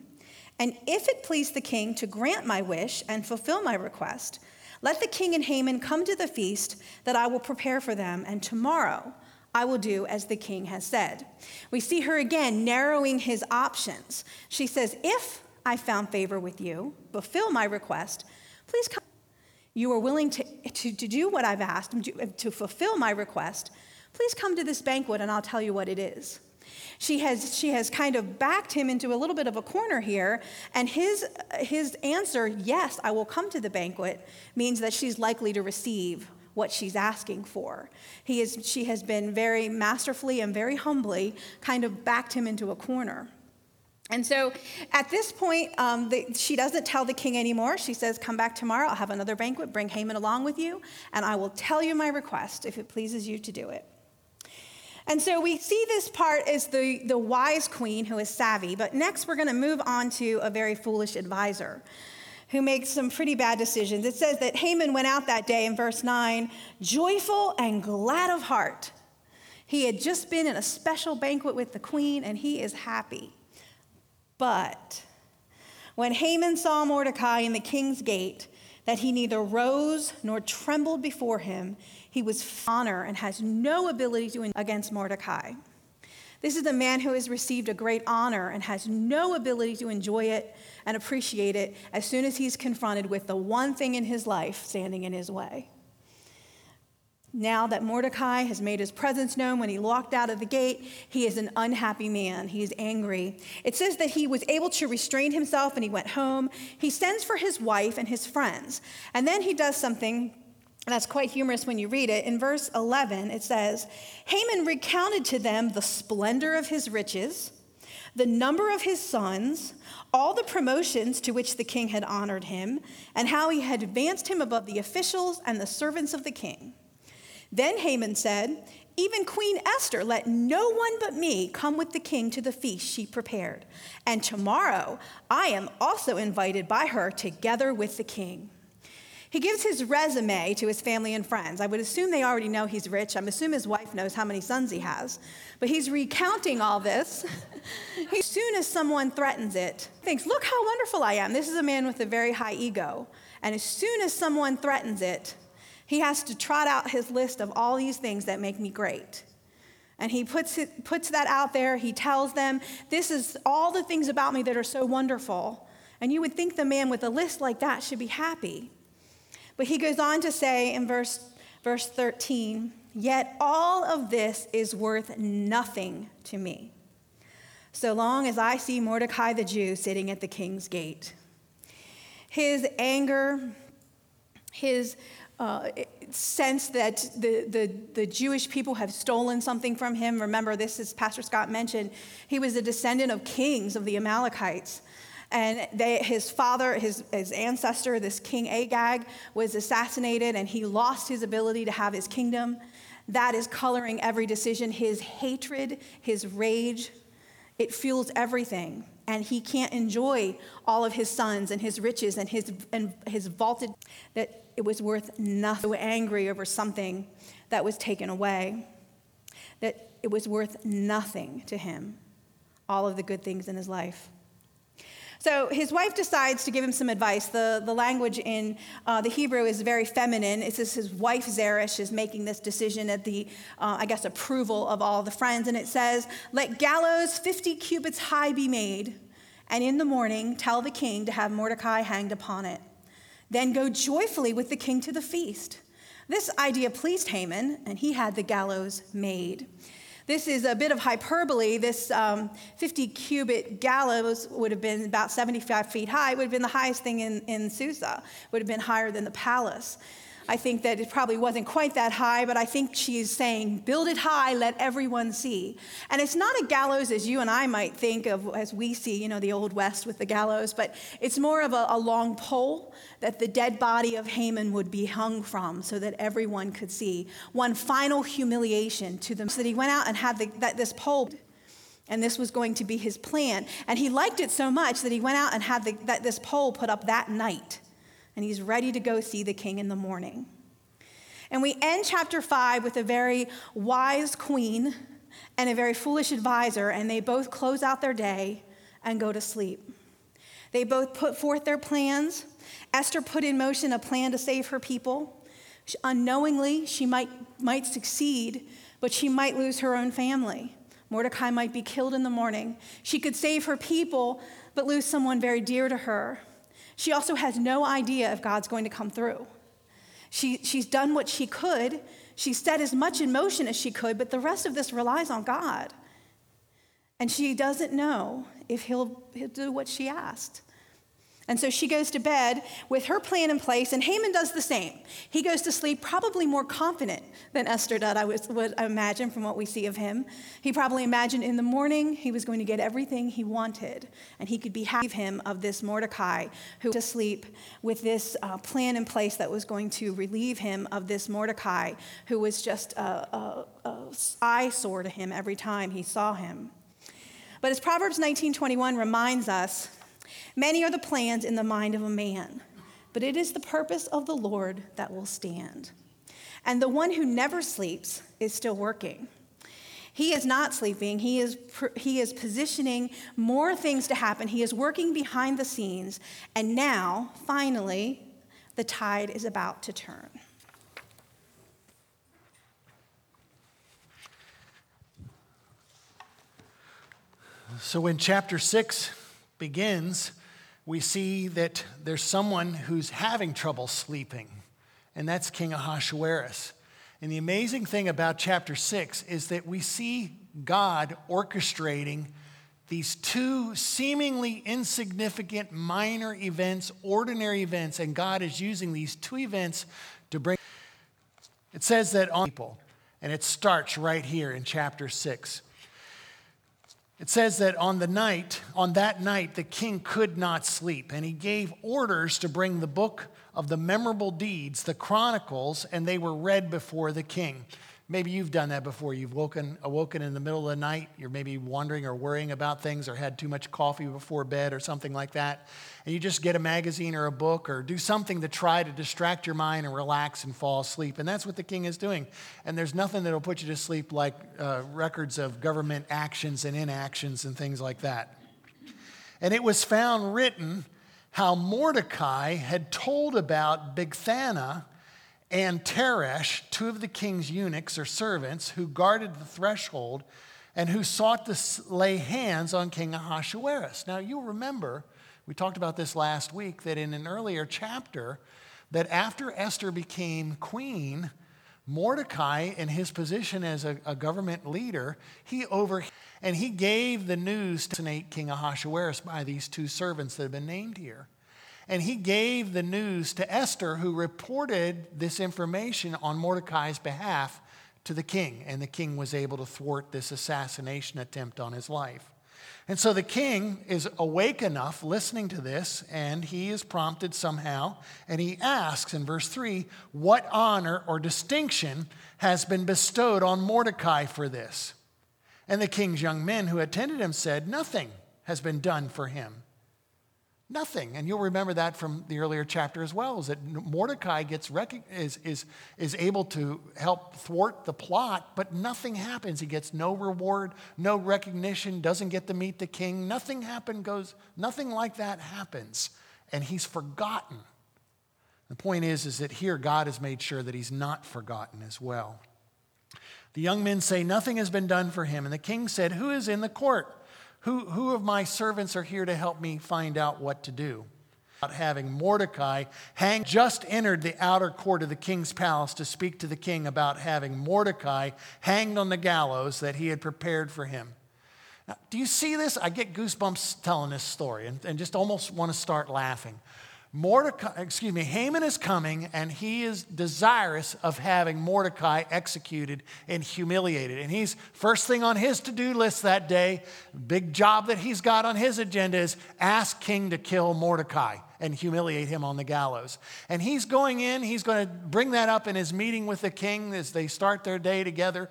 and if it please the king to grant my wish and fulfill my request, let the king and Haman come to the feast that I will prepare for them, and tomorrow I will do as the king has said. We see her again narrowing his options. She says, If I found favor with you, fulfill my request, please come. You are willing to, to, to do what I've asked, to, fulfill my request. Please come to this banquet and I'll tell you what it is. She has, she has kind of backed him into a little bit of a corner here, and his, his answer, yes, I will come to the banquet, means that she's likely to receive what she's asking for. He is, she has been very masterfully and very humbly kind of backed him into a corner. And so at this point, um, the, she doesn't tell the king anymore. She says, Come back tomorrow. I'll have another banquet. Bring Haman along with you, and I will tell you my request if it pleases you to do it. And so we see this part as the, the wise queen who is savvy, but next we're going to move on to a very foolish advisor who makes some pretty bad decisions. It says that Haman went out that day in verse 9, joyful and glad of heart. He had just been in a special banquet with the queen and he is happy. But when Haman saw Mordecai in the king's gate, that he neither rose nor trembled before him, he was honor and has no ability to against Mordecai. This is a man who has received a great honor and has no ability to enjoy it and appreciate it as soon as he's confronted with the one thing in his life standing in his way. Now that Mordecai has made his presence known when he walked out of the gate, he is an unhappy man. He is angry. It says that he was able to restrain himself and he went home. He sends for his wife and his friends. And then he does something that's quite humorous when you read it. In verse 11, it says Haman recounted to them the splendor of his riches, the number of his sons, all the promotions to which the king had honored him, and how he had advanced him above the officials and the servants of the king. Then Haman said, Even Queen Esther, let no one but me come with the king to the feast she prepared. And tomorrow I am also invited by her together with the king. He gives his resume to his family and friends. I would assume they already know he's rich. I'm assuming his wife knows how many sons he has. But he's recounting all this. as soon as someone threatens it, thinks, Look how wonderful I am. This is a man with a very high ego. And as soon as someone threatens it, he has to trot out his list of all these things that make me great. And he puts, it, puts that out there. He tells them, This is all the things about me that are so wonderful. And you would think the man with a list like that should be happy. But he goes on to say in verse, verse 13, Yet all of this is worth nothing to me, so long as I see Mordecai the Jew sitting at the king's gate. His anger, his uh, sense that the, the, the, Jewish people have stolen something from him. Remember, this, as Pastor Scott mentioned, he was a descendant of kings of the Amalekites. And they, his father, his, his ancestor, this King Agag, was assassinated, and he lost his ability to have his kingdom. That is coloring every decision. His hatred, his rage, it fuels everything. And he can't enjoy all of his sons and his riches and his, and his vaulted that it was worth nothing. So angry over something that was taken away, that it was worth nothing to him, all of the good things in his life. So his wife decides to give him some advice. The, the language in uh, the Hebrew is very feminine. It says his wife Zeresh is making this decision at the, uh, I guess, approval of all the friends. And it says, Let gallows 50 cubits high be made, and in the morning tell the king to have Mordecai hanged upon it. Then go joyfully with the king to the feast. This idea pleased Haman, and he had the gallows made. This is a bit of hyperbole. This um, 50 cubit gallows would have been about 75 feet high. It would have been the highest thing in, in Susa, it would have been higher than the palace. I think that it probably wasn't quite that high, but I think she's saying, build it high, let everyone see. And it's not a gallows as you and I might think of as we see, you know, the Old West with the gallows, but it's more of a, a long pole that the dead body of Haman would be hung from so that everyone could see. One final humiliation to them. So that he went out and had the, that, this pole and this was going to be his plan. And he liked it so much that he went out and had the, that, this pole put up that night. And he's ready to go see the king in the morning. And we end chapter five with a very wise queen and a very foolish advisor, and they both close out their day and go to sleep. They both put forth their plans. Esther put in motion a plan to save her people. Unknowingly, she might, might succeed, but she might lose her own family. Mordecai might be killed in the morning. She could save her people, but lose someone very dear to her. She also has no idea if God's going to come through. She, she's done what she could. She set as much in motion as she could, but the rest of this relies on God. And she doesn't know if he'll, he'll do what she asked. And so she goes to bed with her plan in place, and Haman does the same. He goes to sleep probably more confident than Esther did, I would imagine, from what we see of him. He probably imagined in the morning he was going to get everything he wanted, and he could be happy him of this Mordecai who to sleep with this uh, plan in place that was going to relieve him of this Mordecai who was just a, a, a eyesore to him every time he saw him. But as Proverbs 19:21 reminds us, Many are the plans in the mind of a man, but it is the purpose of the Lord that will stand. And the one who never sleeps is still working. He is not sleeping. He is, he is positioning more things to happen. He is working behind the scenes. And now, finally, the tide is about to turn. So, in chapter 6 begins, we see that there's someone who's having trouble sleeping, and that's King Ahasuerus. And the amazing thing about chapter 6 is that we see God orchestrating these two seemingly insignificant minor events, ordinary events, and God is using these two events to bring. It says that on people, and it starts right here in chapter 6. It says that on the night, on that night, the king could not sleep, and he gave orders to bring the book of the memorable deeds, the chronicles, and they were read before the king. Maybe you've done that before. You've woken, awoken in the middle of the night. You're maybe wondering or worrying about things or had too much coffee before bed or something like that. And you just get a magazine or a book or do something to try to distract your mind and relax and fall asleep. And that's what the king is doing. And there's nothing that'll put you to sleep like uh, records of government actions and inactions and things like that. And it was found written how Mordecai had told about Bigthana and Teresh, two of the king's eunuchs or servants who guarded the threshold and who sought to lay hands on King Ahasuerus. Now, you'll remember, we talked about this last week, that in an earlier chapter, that after Esther became queen, Mordecai, in his position as a, a government leader, he over and he gave the news to King Ahasuerus by these two servants that have been named here. And he gave the news to Esther, who reported this information on Mordecai's behalf to the king. And the king was able to thwart this assassination attempt on his life. And so the king is awake enough listening to this, and he is prompted somehow, and he asks in verse 3 what honor or distinction has been bestowed on Mordecai for this? And the king's young men who attended him said, Nothing has been done for him. Nothing. And you'll remember that from the earlier chapter as well, is that Mordecai gets rec- is, is, is able to help thwart the plot, but nothing happens. He gets no reward, no recognition, doesn't get to meet the king. Nothing happen goes, nothing like that happens. And he's forgotten. The point is, is that here God has made sure that he's not forgotten as well. The young men say, Nothing has been done for him. And the king said, Who is in the court? Who, who of my servants are here to help me find out what to do? About having Mordecai hang just entered the outer court of the king's palace to speak to the king about having Mordecai hanged on the gallows that he had prepared for him. Now, do you see this? I get goosebumps telling this story and, and just almost want to start laughing. Mordecai, excuse me, Haman is coming and he is desirous of having Mordecai executed and humiliated. And he's first thing on his to do list that day, big job that he's got on his agenda is ask King to kill Mordecai and humiliate him on the gallows. And he's going in, he's going to bring that up in his meeting with the king as they start their day together.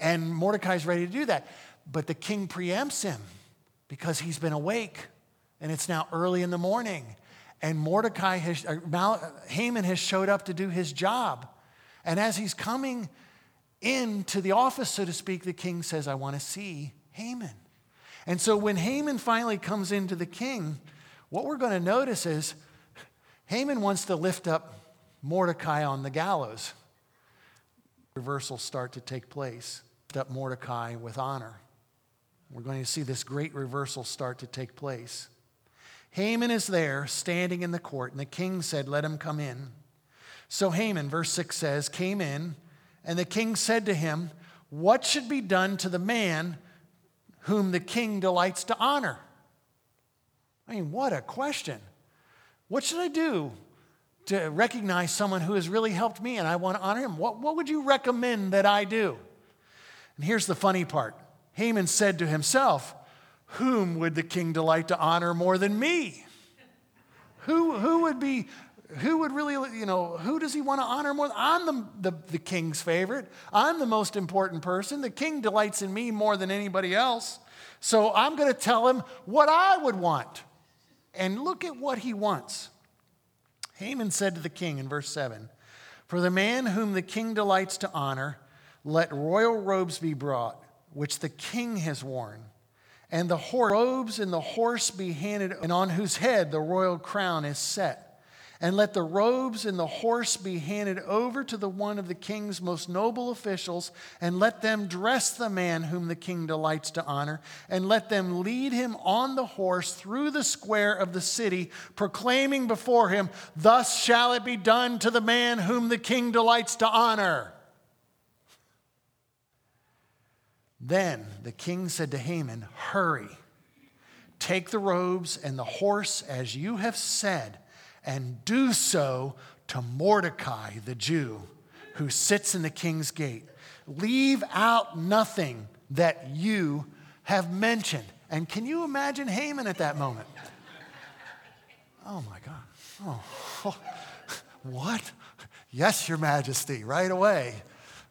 And Mordecai's ready to do that. But the king preempts him because he's been awake and it's now early in the morning and Mordecai has, uh, uh, Haman has showed up to do his job. And as he's coming into the office, so to speak, the king says, I want to see Haman. And so when Haman finally comes into the king, what we're going to notice is Haman wants to lift up Mordecai on the gallows. Reversals start to take place. Lift up Mordecai with honor. We're going to see this great reversal start to take place. Haman is there standing in the court, and the king said, Let him come in. So Haman, verse 6 says, came in, and the king said to him, What should be done to the man whom the king delights to honor? I mean, what a question. What should I do to recognize someone who has really helped me and I want to honor him? What, what would you recommend that I do? And here's the funny part Haman said to himself, whom would the king delight to honor more than me? Who, who would be, who would really, you know, who does he want to honor more? I'm the, the, the king's favorite. I'm the most important person. The king delights in me more than anybody else. So I'm going to tell him what I would want. And look at what he wants. Haman said to the king in verse 7 For the man whom the king delights to honor, let royal robes be brought, which the king has worn and the horse, robes and the horse be handed, and on whose head the royal crown is set. And let the robes and the horse be handed over to the one of the king's most noble officials, and let them dress the man whom the king delights to honor, and let them lead him on the horse through the square of the city, proclaiming before him, Thus shall it be done to the man whom the king delights to honor. Then the king said to Haman, Hurry, take the robes and the horse as you have said, and do so to Mordecai the Jew, who sits in the king's gate. Leave out nothing that you have mentioned. And can you imagine Haman at that moment? Oh my God. Oh, what? Yes, Your Majesty, right away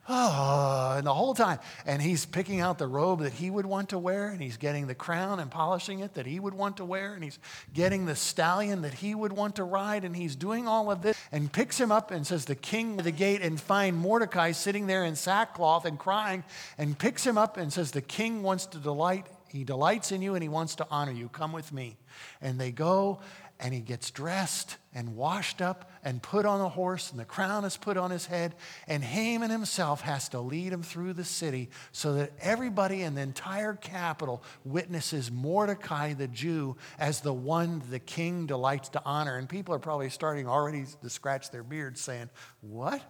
Ah, oh, and the whole time. And he's picking out the robe that he would want to wear, and he's getting the crown and polishing it that he would want to wear, and he's getting the stallion that he would want to ride, and he's doing all of this, and picks him up and says, The king of the gate, and find Mordecai sitting there in sackcloth and crying, and picks him up and says, The king wants to delight. He delights in you and he wants to honor you. Come with me. And they go and he gets dressed and washed up and put on a horse, and the crown is put on his head. And Haman himself has to lead him through the city so that everybody in the entire capital witnesses Mordecai the Jew as the one the king delights to honor. And people are probably starting already to scratch their beards saying, What?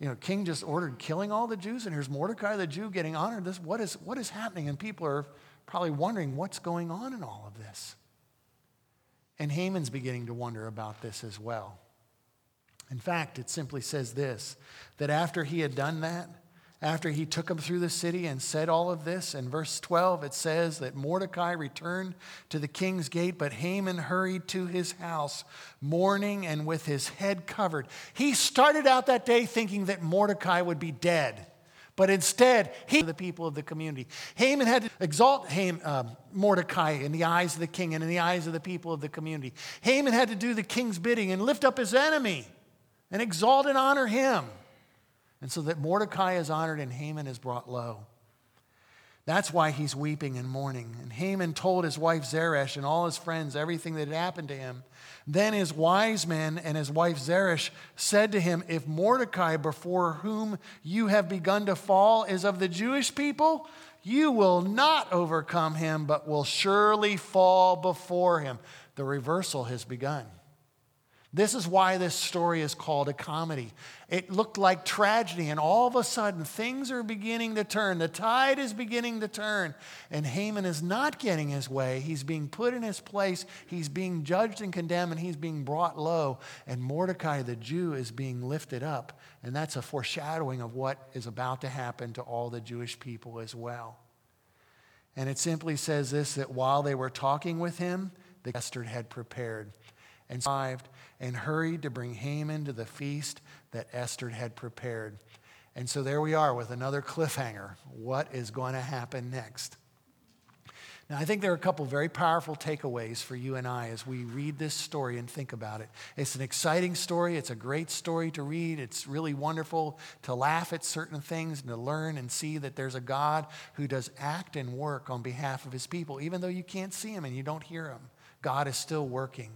You know, king just ordered killing all the Jews, and here's Mordecai the Jew getting honored. This, what, is, what is happening? And people are probably wondering what's going on in all of this. And Haman's beginning to wonder about this as well. In fact, it simply says this that after he had done that, after he took him through the city and said all of this, in verse 12 it says that Mordecai returned to the king's gate, but Haman hurried to his house, mourning and with his head covered. He started out that day thinking that Mordecai would be dead. But instead, he the people of the community. Haman had to exalt uh, Mordecai in the eyes of the king and in the eyes of the people of the community. Haman had to do the king's bidding and lift up his enemy and exalt and honor him. And so that Mordecai is honored and Haman is brought low. That's why he's weeping and mourning. And Haman told his wife Zeresh and all his friends everything that had happened to him. Then his wise men and his wife Zeresh said to him, If Mordecai, before whom you have begun to fall, is of the Jewish people, you will not overcome him, but will surely fall before him. The reversal has begun. This is why this story is called a comedy. It looked like tragedy, and all of a sudden, things are beginning to turn. The tide is beginning to turn, and Haman is not getting his way. He's being put in his place, he's being judged and condemned, and he's being brought low. And Mordecai, the Jew, is being lifted up. And that's a foreshadowing of what is about to happen to all the Jewish people as well. And it simply says this that while they were talking with him, the Esther had prepared and arrived and hurried to bring Haman to the feast that Esther had prepared. And so there we are with another cliffhanger. What is going to happen next? Now, I think there are a couple very powerful takeaways for you and I as we read this story and think about it. It's an exciting story. It's a great story to read. It's really wonderful to laugh at certain things and to learn and see that there's a God who does act and work on behalf of his people. Even though you can't see him and you don't hear him, God is still working.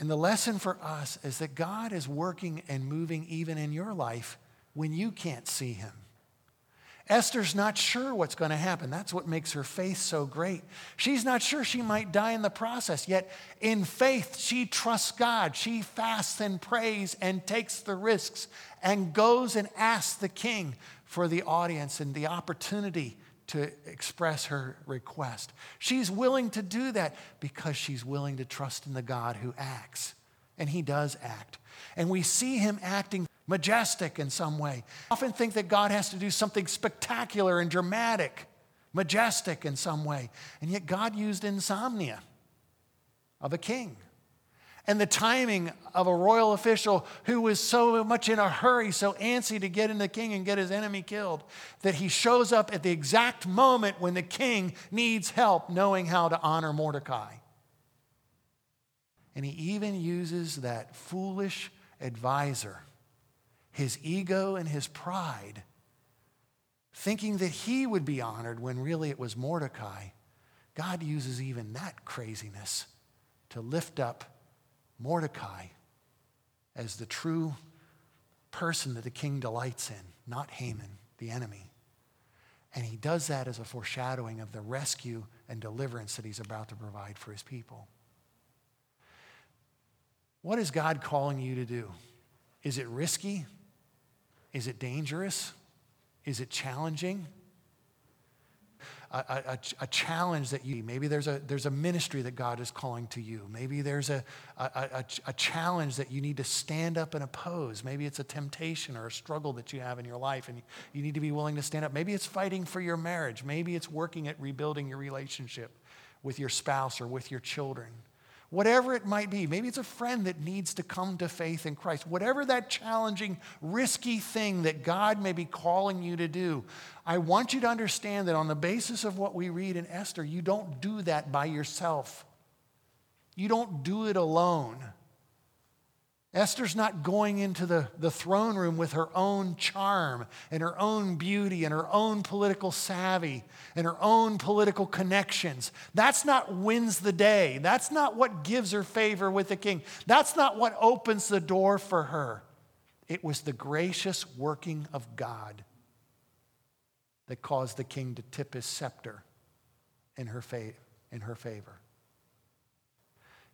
And the lesson for us is that God is working and moving even in your life when you can't see him. Esther's not sure what's going to happen. That's what makes her faith so great. She's not sure she might die in the process, yet in faith, she trusts God. She fasts and prays and takes the risks and goes and asks the king for the audience and the opportunity to express her request. She's willing to do that because she's willing to trust in the God who acts. And he does act. And we see him acting majestic in some way. I often think that God has to do something spectacular and dramatic, majestic in some way. And yet God used insomnia of a king and the timing of a royal official who was so much in a hurry, so antsy to get in the king and get his enemy killed, that he shows up at the exact moment when the king needs help knowing how to honor Mordecai. And he even uses that foolish advisor, his ego and his pride, thinking that he would be honored when really it was Mordecai. God uses even that craziness to lift up Mordecai as the true person that the king delights in, not Haman, the enemy. And he does that as a foreshadowing of the rescue and deliverance that he's about to provide for his people. What is God calling you to do? Is it risky? Is it dangerous? Is it challenging? A, a, a, challenge that you maybe there's a there's a ministry that god is calling to you. Maybe there's a, a, a challenge that you need to stand up and oppose. Maybe it's a temptation or a struggle that you have in your life and you need to be willing to stand up. Maybe it's fighting for your marriage. Maybe it's working at rebuilding your relationship with your spouse or with your children whatever it might be. Maybe it's a friend that needs to come to faith in Christ. Whatever that challenging, risky thing that God may be calling you to do, I want you to understand that on the basis of what we read in Esther, you don't do that by yourself. You don't do it alone. Esther's not going into the, the throne room with her own charm and her own beauty and her own political savvy and her own political connections. That's not wins the day. That's not what gives her favor with the king. That's not what opens the door for her. It was the gracious working of God that caused the king to tip his scepter in her, fa- in her favor.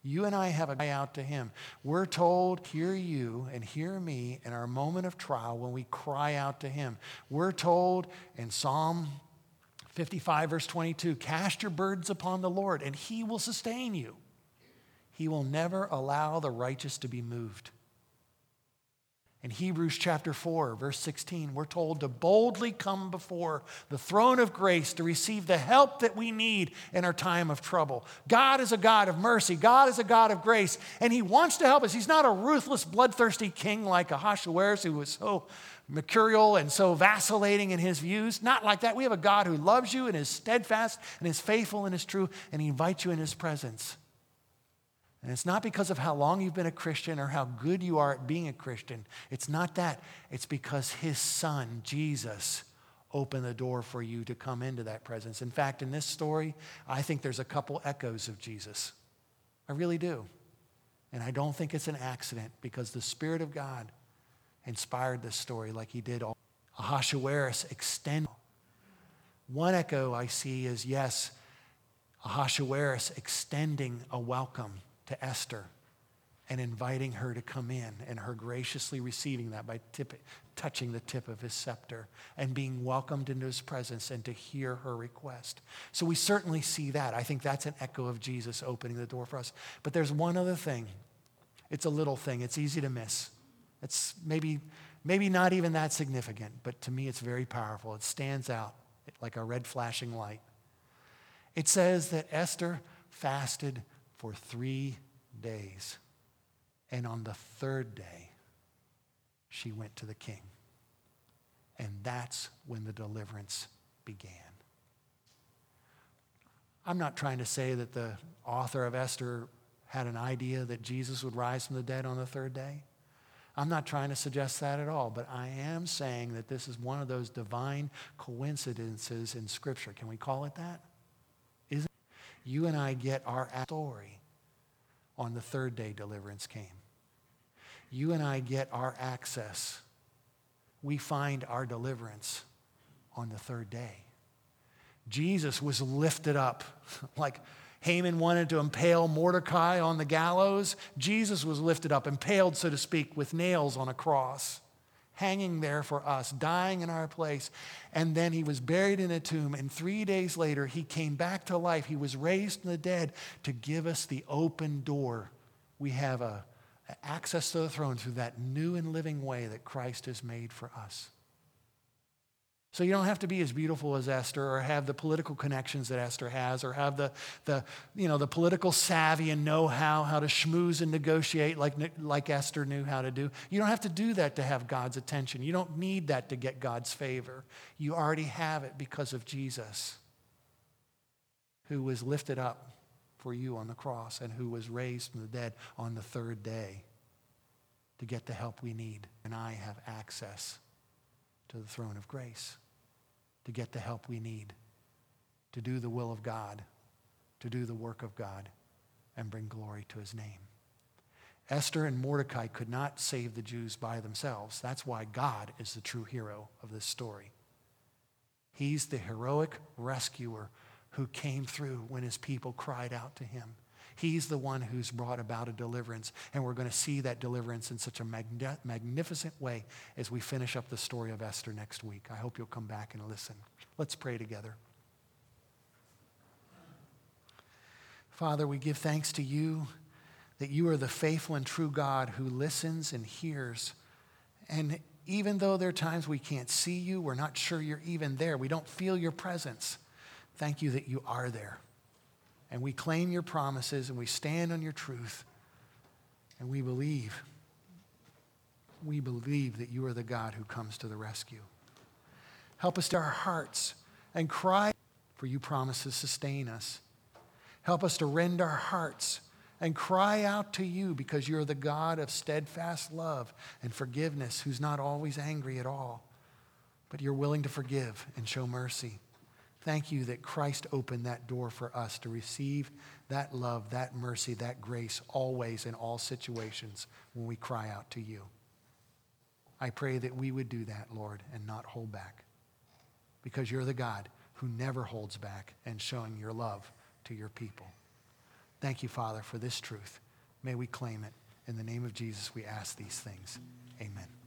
You and I have a cry out to him. We're told, hear you and hear me in our moment of trial when we cry out to him. We're told in Psalm 55, verse 22, cast your burdens upon the Lord and he will sustain you. He will never allow the righteous to be moved. In Hebrews chapter 4, verse 16, we're told to boldly come before the throne of grace to receive the help that we need in our time of trouble. God is a God of mercy, God is a God of grace, and He wants to help us. He's not a ruthless, bloodthirsty king like Ahasuerus, who was so mercurial and so vacillating in his views. Not like that. We have a God who loves you and is steadfast and is faithful and is true, and He invites you in His presence. And it's not because of how long you've been a Christian or how good you are at being a Christian. It's not that. It's because his son, Jesus, opened the door for you to come into that presence. In fact, in this story, I think there's a couple echoes of Jesus. I really do. And I don't think it's an accident because the Spirit of God inspired this story like he did all. Ahasuerus extend. One echo I see is yes, Ahasuerus extending a welcome to Esther and inviting her to come in and her graciously receiving that by tip, touching the tip of his scepter and being welcomed into his presence and to hear her request. So we certainly see that. I think that's an echo of Jesus opening the door for us. But there's one other thing. It's a little thing. It's easy to miss. It's maybe maybe not even that significant, but to me it's very powerful. It stands out like a red flashing light. It says that Esther fasted for 3 days. And on the third day, she went to the king. And that's when the deliverance began. I'm not trying to say that the author of Esther had an idea that Jesus would rise from the dead on the third day. I'm not trying to suggest that at all, but I am saying that this is one of those divine coincidences in Scripture. Can we call it that? You and I get our story on the third day deliverance came. You and I get our access. We find our deliverance on the third day. Jesus was lifted up like Haman wanted to impale Mordecai on the gallows. Jesus was lifted up, impaled, so to speak, with nails on a cross, hanging there for us, dying in our place. And then he was buried in a tomb. And three days later, he came back to life. He was raised from the dead to give us the open door. We have a, access to the throne through that new and living way that Christ has made for us. So you don't have to be as beautiful as Esther or have the political connections that Esther has or have the, the, you know, the political savvy and know how, how to schmooze and negotiate like, like Esther knew how to do. You don't have to do that to have God's attention. You don't need that to get God's favor. You already have it because of Jesus, who was lifted up for you on the cross and who was raised from the dead on the third day to get the help we need. And I have access to the throne of grace to get the help we need to do the will of God, to do the work of God, and bring glory to his name. Esther and Mordecai could not save the Jews by themselves. That's why God is the true hero of this story. He's the heroic rescuer who came through when his people cried out to him. He's the one who's brought about a deliverance. And we're going to see that deliverance in such a magnificent way as we finish up the story of Esther next week. I hope you'll come back and listen. Let's pray together. Father, we give thanks to you that you are the faithful and true God who listens and hears. And even though there are times we can't see you, we're not sure you're even there, we don't feel your presence, thank you that you are there and we claim your promises and we stand on your truth and we believe. We believe that you are the God who comes to the rescue. Help us to our hearts and cry, for you promise to sustain us. Help us to rend our hearts and cry out to you because you're the God of steadfast love and forgiveness who's not always angry at all, but you're willing to forgive and show mercy. Thank you that Christ opened that door for us to receive that love, that mercy, that grace always in all situations when we cry out to you. I pray that we would do that, Lord, and not hold back because you're the God who never holds back and showing your love to your people. Thank you, Father, for this truth. May we claim it. In the name of Jesus, we ask these things. Amen.